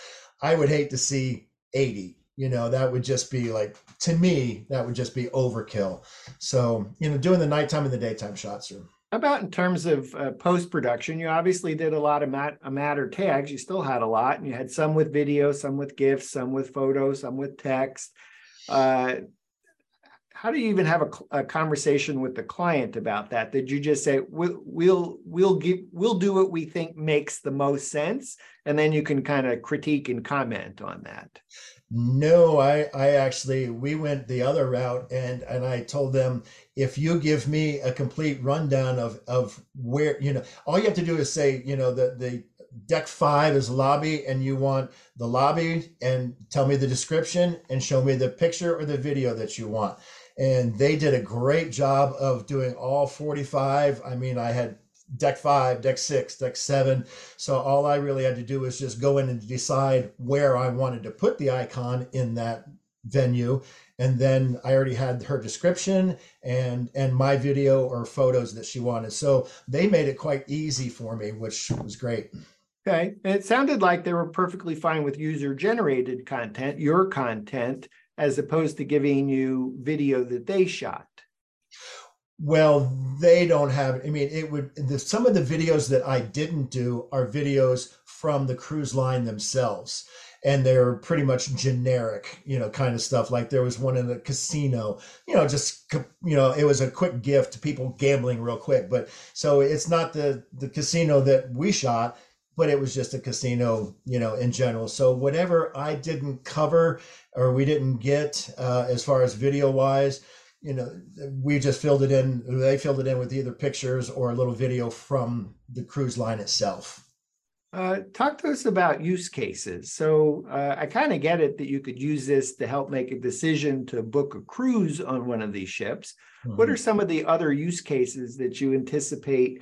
I would hate to see 80. You know, that would just be like, to me, that would just be overkill. So, you know, doing the nighttime and the daytime shots are about in terms of uh, post production? You obviously did a lot of mat- Mattertags. You still had a lot, and you had some with video, some with GIFs, some with photos, some with text. Uh, how do you even have a, a conversation with the client about that? Did you just say we'll we'll we'll give we'll do what we think makes the most sense, and then you can kind of critique and comment on that? No, I I actually we went the other route and and I told them if you give me a complete rundown of of where you know all you have to do is say you know the the deck 5 is lobby and you want the lobby and tell me the description and show me the picture or the video that you want. And they did a great job of doing all 45. I mean, I had deck 5, deck 6, deck 7 so all I really had to do was just go in and decide where I wanted to put the icon in that venue. And then I already had her description and and my video or photos that she wanted. So they made it quite easy for me, which was great. Okay, and it sounded like they were perfectly fine with user generated content, your content, as opposed to giving you video that they shot. Well, they don't have. I mean, it would. The, some of the videos that I didn't do are videos from the cruise line themselves, and they're pretty much generic, you know, kind of stuff. Like there was one in the casino, you know, just you know, it was a quick gift to people gambling real quick. But so it's not the the casino that we shot, but it was just a casino, you know, in general. So whatever I didn't cover or we didn't get uh, as far as video wise you know we just filled it in they filled it in with either pictures or a little video from the cruise line itself Uh, talk to us about use cases. So uh, I kind of get it that you could use this to help make a decision to book a cruise on one of these ships. What are some of the other use cases that you anticipate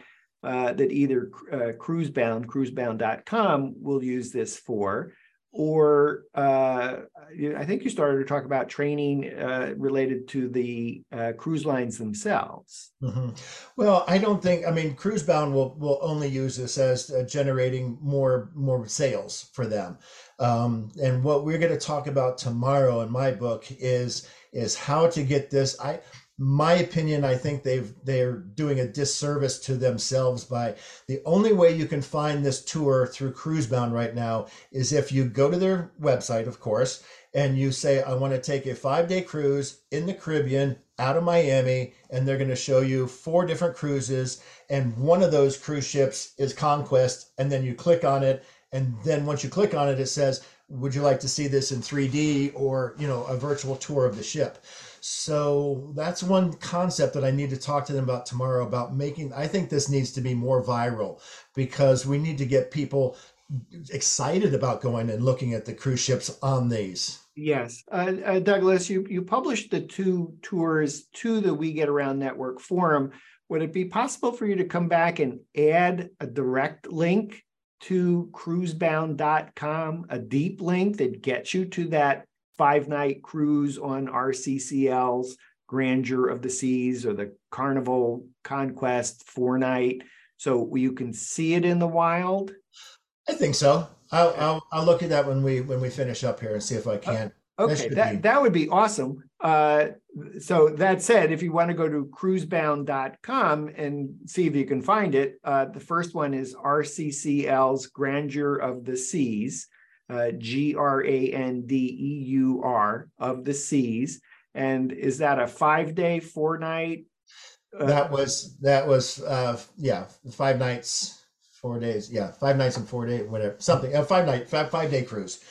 uh, that either uh, Cruisebound, cruisebound.com will use this for? Or uh, I think you started to talk about training uh, related to the uh, cruise lines themselves. Mm-hmm. Well, I don't think. I mean, Cruisebound will will only use this as uh, generating more more sales for them. Um, and what we're going to talk about tomorrow in my book is is how to get this. I my opinion, I think they've they're doing a disservice to themselves by the only way you can find this tour through Cruisebound right now is if you go to their website, of course, and you say, I want to take a five day cruise in the Caribbean out of Miami, and they're going to show you four different cruises, and one of those cruise ships is Conquest, and then you click on it, and then once you click on it, it says, Would you like to see this in 3D or you know a virtual tour of the ship? So that's one concept that I need to talk to them about tomorrow about making. I think this needs to be more viral because we need to get people excited about going and looking at the cruise ships on these. Yes, uh, uh, Douglas, you you published the two tours to the We Get Around Network forum. Would it be possible for you to come back and add a direct link to cruisebound.com, a deep link that gets you to that five night cruise on RCCL's Grandeur of the Seas or the Carnival Conquest four night. So you can see it in the wild. I think so. I'll, I'll, I'll look at that when we when we finish up here and see if I can. Okay, that, that, that would be awesome. Uh, so that said, if you want to go to cruisebound.com and see if you can find it, uh, the first one is RCCL's Grandeur of the Seas uh, G R A N D E U R of the seas. And is that a five day, four night? Uh, that was that was uh, yeah five nights, four days. Yeah, five nights and four days, whatever something. A five night five five day cruise.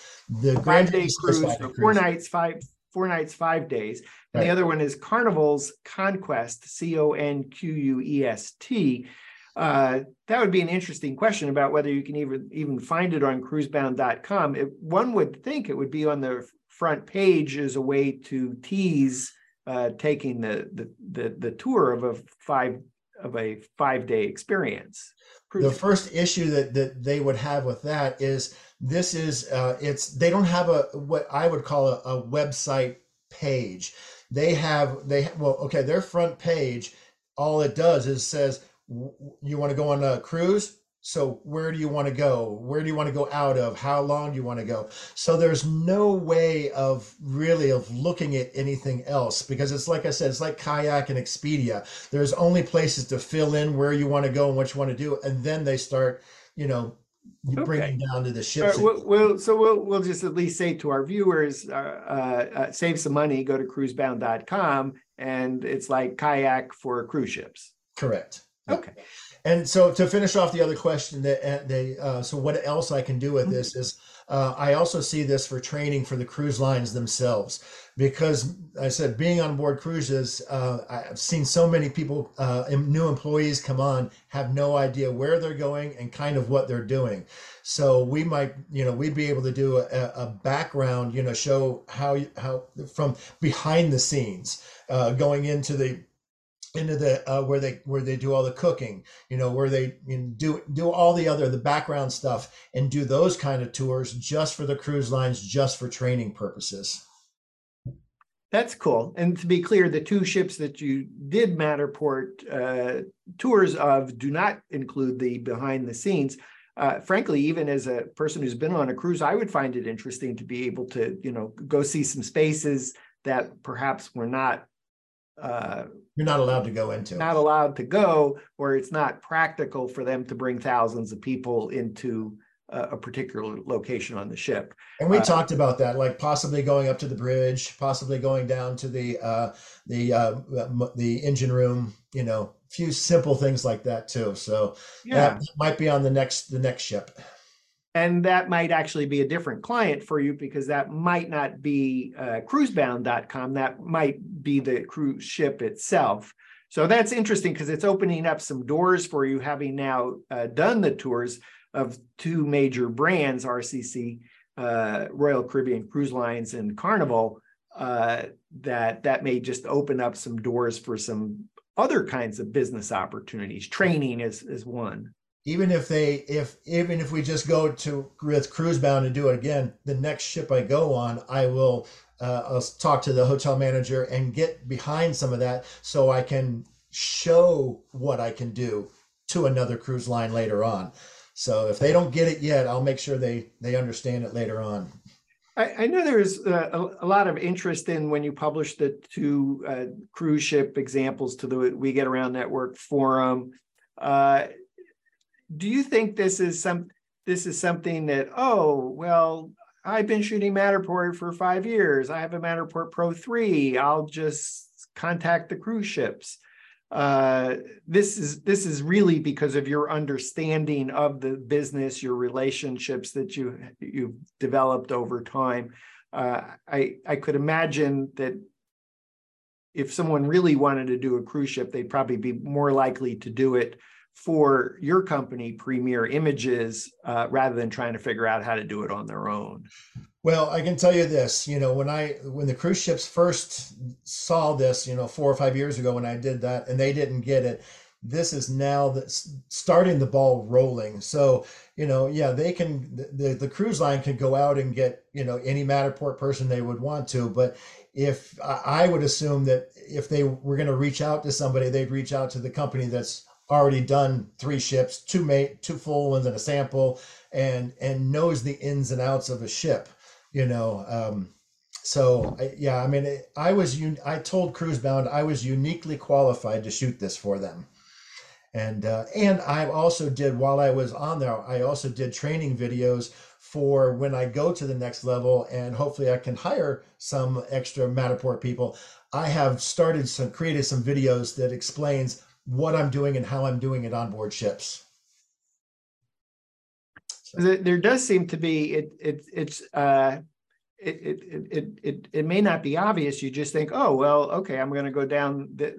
The five day cruise, five day four nights, five four nights, five days. And right. the other one is Carnival's Conquest, C O N Q U E S T uh, that would be an interesting question about whether you can even even find it on cruisebound.com. It, one would think it would be on the front page as a way to tease uh, taking the, the, the the tour of a five of a five day experience. The first issue that that they would have with that is this is uh, it's they don't have a what I would call a, a website page. They have they well okay their front page all it does is says you want to go on a cruise? So where do you want to go? Where do you want to go out of? How long do you want to go? So there's no way of really of looking at anything else because it's like i said it's like kayak and expedia. There's only places to fill in where you want to go and what you want to do and then they start you know okay. bringing down to the ships right, we'll, we'll, so we'll, we'll just at least say to our viewers uh, uh, uh, save some money go to cruisebound.com and it's like kayak for cruise ships. Correct Okay. And so to finish off the other question that uh, they, uh, so what else I can do with mm-hmm. this is uh, I also see this for training for the cruise lines themselves because I said being on board cruises, uh, I've seen so many people, uh, new employees come on, have no idea where they're going and kind of what they're doing. So we might, you know, we'd be able to do a, a background, you know, show how how from behind the scenes, uh, going into the into the uh, where they where they do all the cooking you know where they you know, do do all the other the background stuff and do those kind of tours just for the cruise lines just for training purposes. That's cool. And to be clear the two ships that you did matterport uh, tours of do not include the behind the scenes. Uh, frankly even as a person who's been on a cruise i would find it interesting to be able to you know go see some spaces that perhaps were not uh, you're not allowed to go into not allowed to go or it's not practical for them to bring thousands of people into a, a particular location on the ship. And we uh, talked about that like possibly going up to the bridge possibly going down to the uh, the uh, the engine room you know a few simple things like that too. So yeah. that might be on the next the next ship and that might actually be a different client for you because that might not be uh, cruisebound.com that might be the cruise ship itself. So that's interesting because it's opening up some doors for you having now uh, done the tours of two major brands rcc uh, royal caribbean cruise lines and carnival uh, that that may just open up some doors for some other kinds of business opportunities. Training is is one even if they if even if we just go to with Cruisebound and do it again the next ship i go on i will uh, i'll talk to the hotel manager and get behind some of that so i can show what i can do to another cruise line later on so if they don't get it yet i'll make sure they they understand it later on I, I know there's uh, a, a, lot of interest in when you publish the two uh, cruise ship examples to the We Get Around Network forum. Uh, do you think this is some this is something that oh well I've been shooting Matterport for five years. I have a Matterport Pro 3. I'll just contact the cruise ships. Uh, this is this is really because of your understanding of the business, your relationships that you you've developed over time. Uh, I I could imagine that if someone really wanted to do a cruise ship, they'd probably be more likely to do it for your company, Premier Images, uh, rather than trying to figure out how to do it on their own? Well, I can tell you this, you know, when I when the cruise ships first saw this, you know, four or five years ago when I did that and they didn't get it, this is now the, starting the ball rolling. So, you know, yeah, they can the the cruise line can go out and get, you know, any Matterport person they would want to, but if I would assume that if they were going to reach out to somebody, they'd reach out to the company that's already done three ships, two mate, two full ones and a sample, and and knows the ins and outs of a ship. You know, um, so yeah, I mean, I was un- I told Cruisebound I was uniquely qualified to shoot this for them, and uh, and I also did while I was on there, I also did training videos for when I go to the next level, and hopefully I can hire some extra Matterport people. I have started some created some videos that explains what I'm doing and how I'm doing it on board ships. So. There does seem to be it it it's uh it, it it it it may not be obvious. You just think, oh well, okay, I'm going to go down the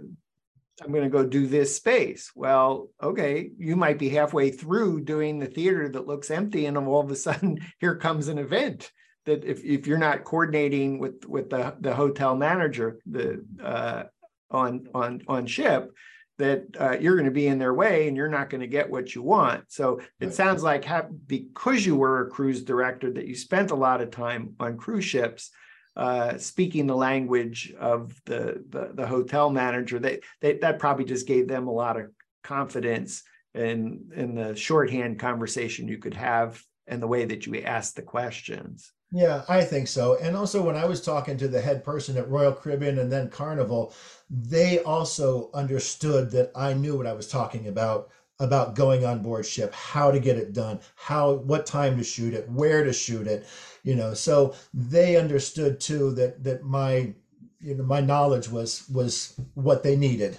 I'm going to go do this space. Well, okay, you might be halfway through doing the theater that looks empty, and all of a sudden, here comes an event that if, if you're not coordinating with with the the hotel manager the uh, on on on ship, that uh, you're going to be in their way and you're not going to get what you want. So it right. sounds like because you were a cruise director that you spent a lot of time on cruise ships, uh, speaking the language of the, the, the hotel manager. They, they that probably just gave them a lot of confidence in in the shorthand conversation you could have and the way that you asked the questions. Yeah, I think so. And also, when I was talking to the head person at Royal Caribbean and then Carnival, they also understood that I knew what I was talking about about going on board ship, how to get it done, how what time to shoot it, where to shoot it, you know. So they understood too that that my you know my knowledge was was what they needed.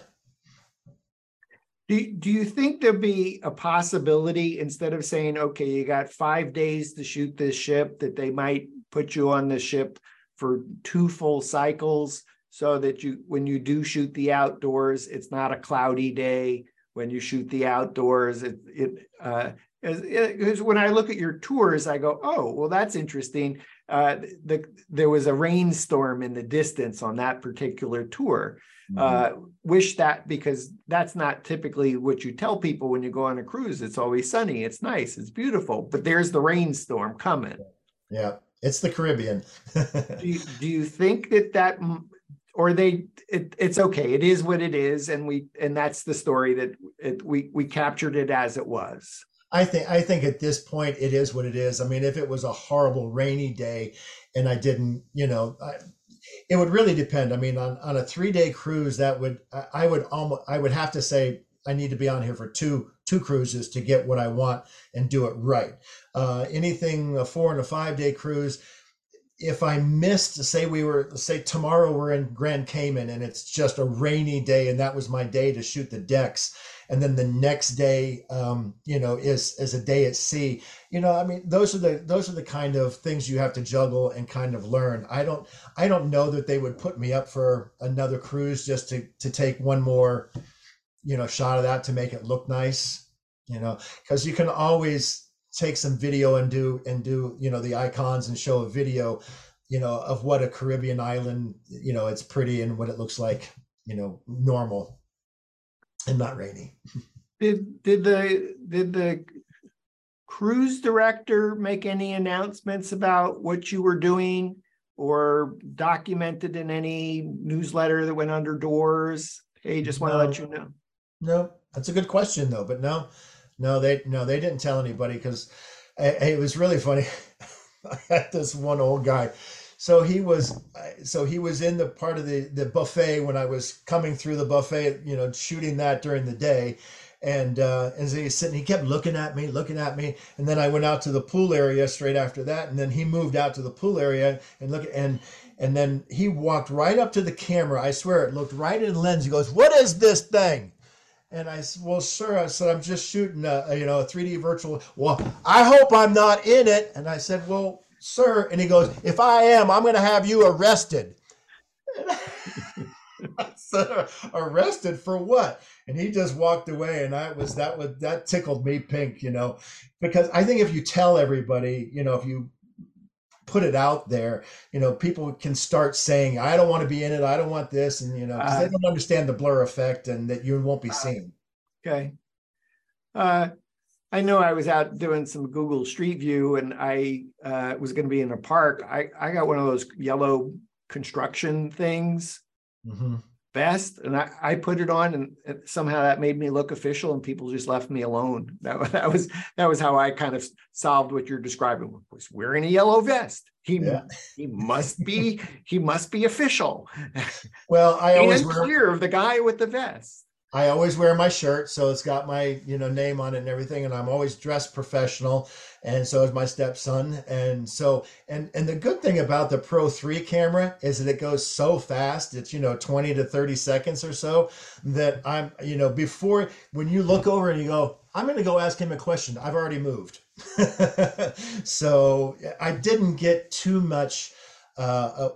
Do, do you think there'd be a possibility instead of saying, okay, you got five days to shoot this ship, that they might put you on the ship for two full cycles so that you, when you do shoot the outdoors, it's not a cloudy day. When you shoot the outdoors, it, it, uh, because when I look at your tours, I go, oh, well, that's interesting. Uh, the, there was a rainstorm in the distance on that particular tour. Mm-hmm. Uh, wish that because that's not typically what you tell people when you go on a cruise. It's always sunny, it's nice, it's beautiful, but there's the rainstorm coming. Yeah, it's the Caribbean. do, you, do you think that that or they it, it's okay it is what it is and we and that's the story that it, we we captured it as it was i think i think at this point it is what it is i mean if it was a horrible rainy day and i didn't you know I, it would really depend. I mean, on, on a three day cruise, that would I would almost I would have to say I need to be on here for two two cruises to get what I want and do it right. Uh, anything a four and a five day cruise, if I missed, say we were say tomorrow we're in Grand Cayman and it's just a rainy day and that was my day to shoot the decks and then the next day um, you know is is a day at sea. You know i mean those are the those are the kind of things you have to juggle and kind of learn. I don't i don't know that they would put me up for another cruise just to to take one more you know shot of that to make it look nice you know because you can always take some video and do and do you know the icons and show a video you know of what a caribbean island you know it's pretty and what it looks like you know normal and not rainy. Did, did the, did the cruise director make any announcements about what you were doing? Or documented in any newsletter that went under doors? Hey, just want to let you know. No, that's a good question though. But no, no, they no, they didn't tell anybody because eh, it was really funny. I had this one old guy. So he was, so he was in the part of the the buffet when I was coming through the buffet, you know, shooting that during the day, and uh, and so he's sitting, he kept looking at me, looking at me, and then I went out to the pool area straight after that, and then he moved out to the pool area and look at and and then he walked right up to the camera. I swear it looked right in the lens. He goes, "What is this thing?" And I said, "Well, sir," I said, "I'm just shooting a, a you know a 3D virtual." Well, I hope I'm not in it. And I said, "Well, sir," and he goes, "If I am, I'm going to have you arrested." I said, "Arrested for what?" and he just walked away and i was that was that tickled me pink you know because i think if you tell everybody you know if you put it out there you know people can start saying i don't want to be in it i don't want this and you know uh, they don't understand the blur effect and that you won't be uh, seen okay uh I know I was out doing some Google Street View and I uh, was going to be in a park. I, I got one of those yellow construction things. Mm-hmm vest and I, I put it on and somehow that made me look official and people just left me alone that, that was that was how i kind of solved what you're describing was wearing a yellow vest he yeah. he must be he must be official well i always wear clear of the guy with the vest I always wear my shirt, so it's got my you know name on it and everything, and I'm always dressed professional, and so is my stepson, and so and and the good thing about the Pro Three camera is that it goes so fast. It's you know 20 to 30 seconds or so that I'm you know before when you look over and you go, I'm going to go ask him a question. I've already moved, so I didn't get too much. Uh, uh,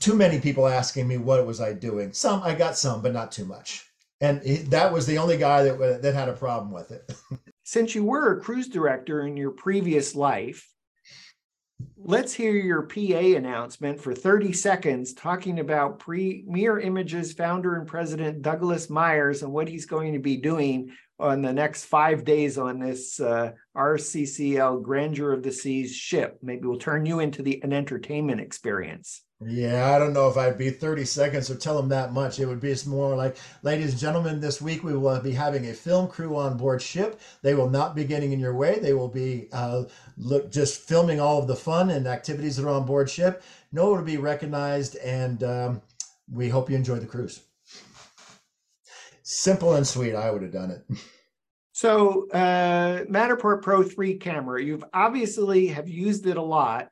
too many people asking me what was I doing. Some I got some, but not too much and he, that was the only guy that that had a problem with it. Since you were a cruise director in your previous life, let's hear your PA announcement for 30 seconds talking about Premier Images founder and president Douglas Meyers and what he's going to be doing on the next five days on this uh, RCCL Grandeur of the Seas ship. Maybe we'll turn you into the an entertainment experience. Yeah, I don't know if I'd be 30 seconds or tell them that much. It would be more like, ladies and gentlemen, this week we will be having a film crew on board ship. They will not be getting in your way. They will be uh, look just filming all of the fun and activities that are on board ship. No one will be recognized, and um, we hope you enjoy the cruise. Simple and sweet. I would have done it. So, uh, Matterport Pro 3 camera, you've obviously have used it a lot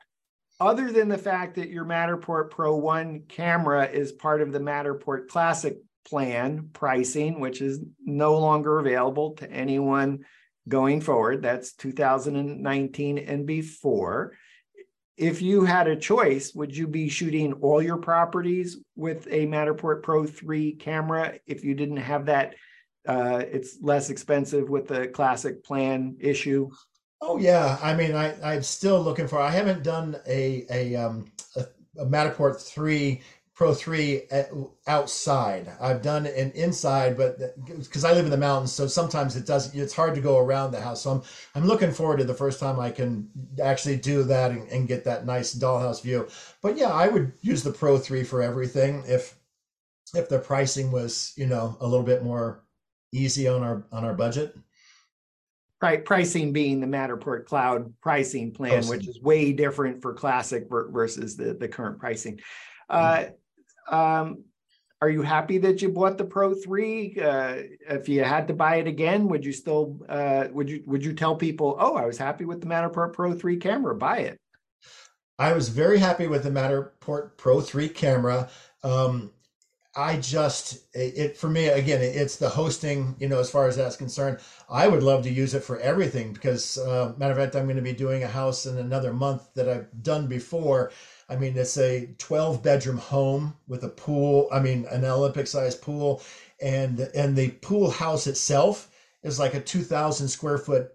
other than the fact that your Matterport Pro 1 camera is part of the Matterport Classic plan pricing, which is no longer available to anyone going forward. That's 2019 and before. If you had a choice, would you be shooting all your properties with a Matterport Pro 3 camera if you didn't have that? Uh, it's less expensive with the classic plan issue. Oh yeah, I mean, I I'm still looking for. I haven't done a a um a, a Matterport three Pro three at, outside. I've done an inside, but because I live in the mountains, so sometimes it does. It's hard to go around the house. So I'm I'm looking forward to the first time I can actually do that and, and get that nice dollhouse view. But yeah, I would use the Pro three for everything if if the pricing was you know a little bit more easy on our on our budget pricing being the Matterport Cloud pricing plan, awesome. which is way different for Classic versus the, the current pricing. Uh, um, are you happy that you bought the Pro Three? Uh, if you had to buy it again, would you still uh, would you would you tell people, "Oh, I was happy with the Matterport Pro Three camera, buy it"? I was very happy with the Matterport Pro Three camera. Um, I just it for me again it's the hosting you know as far as that's concerned. I would love to use it for everything because uh, matter of fact I'm going to be doing a house in another month that I've done before. I mean it's a 12 bedroom home with a pool I mean an Olympic sized pool. And and the pool house itself is like a 2000 square foot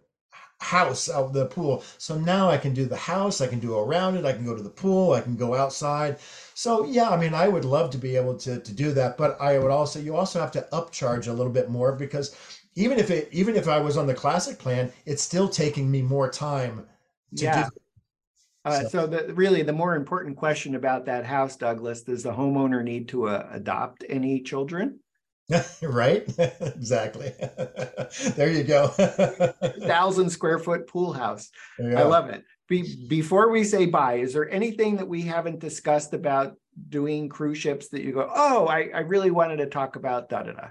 house out the pool. So now I can do the house, I can do around it, I can go to the pool, I can go outside. So yeah, I mean, I would love to be able to to do that, but I would also you also have to upcharge a little bit more because even if it even if I was on the classic plan, it's still taking me more time to Yeah. do. Uh, So- so the, really, the more important question about that house, Douglas, does the homeowner need to uh, adopt any children? right? exactly. there you go. Thousand square foot pool house. I love it. Be, before we say bye, is there anything that we haven't discussed about doing cruise ships that you go, oh, I, I really wanted to talk about da da da?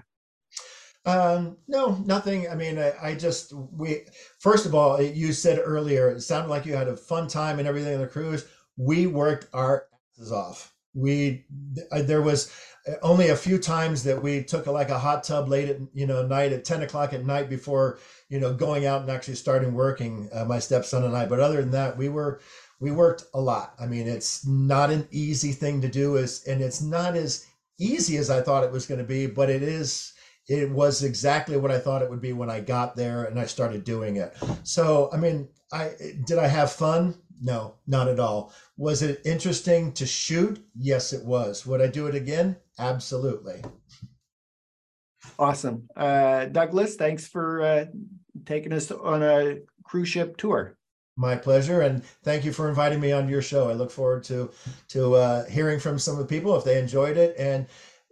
Um, no, nothing. I mean, I, I just we first of all, you said earlier, it sounded like you had a fun time and everything on the cruise. We worked our asses off. We there was only a few times that we took like a hot tub late at you know night at ten o'clock at night before you know going out and actually starting working. Uh, my stepson and I. But other than that, we were we worked a lot. I mean, it's not an easy thing to do, as and it's not as easy as I thought it was going to be, but it is it was exactly what I thought it would be when I got there and I started doing it. So, I mean, I did I have fun? No, not at all. Was it interesting to shoot? Yes, it was. Would I do it again? Absolutely. Awesome. Uh, Douglas, thanks for uh, taking us on a cruise ship tour. My pleasure, and thank you for inviting me on your show. I look forward to to uh, hearing from some of the people if they enjoyed it, and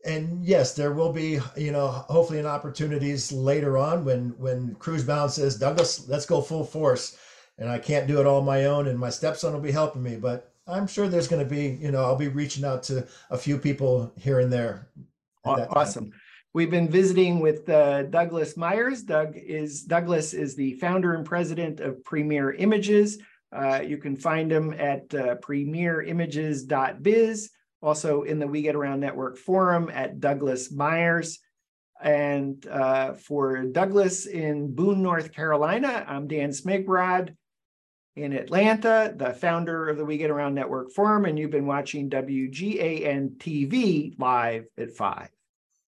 and yes, there will be you know hopefully an opportunities later on when when Cruisebound says Douglas, let's go full force, and I can't do it all on my own, and my stepson will be helping me, but I'm sure there's going to be you know I'll be reaching out to a few people here and there. Awesome. We've been visiting with uh, Douglas Meyers. Doug is Douglas is the founder and president of Premier Images. Uh, you can find him at uh, premierimages.biz, also in the We Get Around Network forum at Douglas Meyers. And uh, for Douglas in Boone, North Carolina, I'm Dan Smigrod in Atlanta, the founder of the We Get Around Network forum, and you've been watching WGAN TV live at five.